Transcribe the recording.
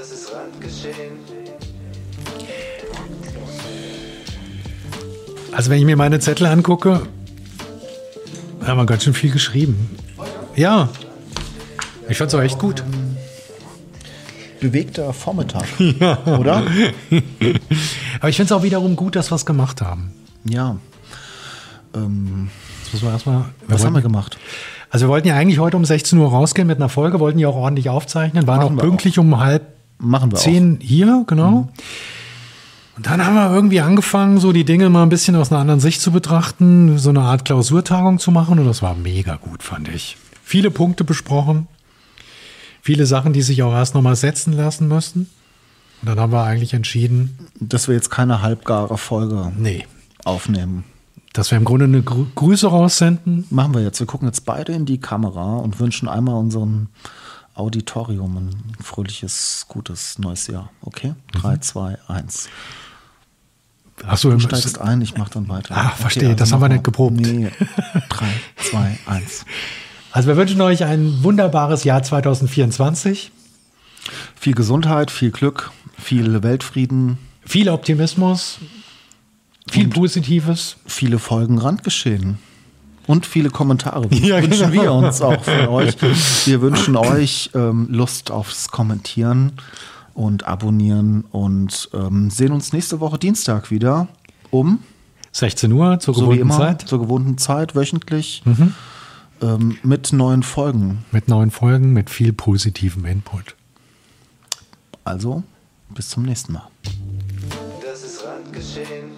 Das ist Randgeschehen. Also wenn ich mir meine Zettel angucke, haben wir ganz schön viel geschrieben. Ja, ich fand's auch echt gut. Bewegter Vormittag, oder? Aber ich finde es auch wiederum gut, dass wir es gemacht haben. Ja. Ähm, Das müssen wir erstmal. was haben wir wollten- gemacht? Also wir wollten ja eigentlich heute um 16 Uhr rausgehen mit einer Folge, wollten ja auch ordentlich aufzeichnen, waren Machen auch pünktlich um halb Machen wir zehn hier, genau. Und dann haben wir irgendwie angefangen, so die Dinge mal ein bisschen aus einer anderen Sicht zu betrachten, so eine Art Klausurtagung zu machen und das war mega gut, fand ich. Viele Punkte besprochen, viele Sachen, die sich auch erst nochmal setzen lassen müssen. Und dann haben wir eigentlich entschieden, auch. Dass wir jetzt keine halbgare Folge nee, aufnehmen. dass wir im Grunde eine Grü Grüße raussenden. Machen wir jetzt. Wir gucken jetzt beide in die Kamera und wünschen einmal unserem Auditorium ein fröhliches, gutes neues Jahr. Okay? 3, 2, 1. Achso, Du steigst ein, ich mach dann weiter. Ah, verstehe. Das haben wir nicht geprobt. Nee. 3, 2, 1. Also wir wünschen euch ein wunderbares Jahr 2024. Viel Gesundheit, viel Glück, viel Weltfrieden, Viel Optimismus, viel Positives. viele Folgen Randgeschehen. Und viele Kommentare Ja, wünschen genau. wir uns auch von euch. Wir wünschen euch ähm, Lust aufs Kommentieren und Abonnieren und ähm, sehen uns nächste Woche Dienstag wieder um, 16 Uhr zur so wie gewohnten immer, Zeit. zur gewohnten Zeit, wöchentlich, Mhm. ähm, mit neuen Folgen. Mit neuen Folgen, mit viel positivem Input. Also, bis zum nächsten Mal. Das ist Randgeschehen.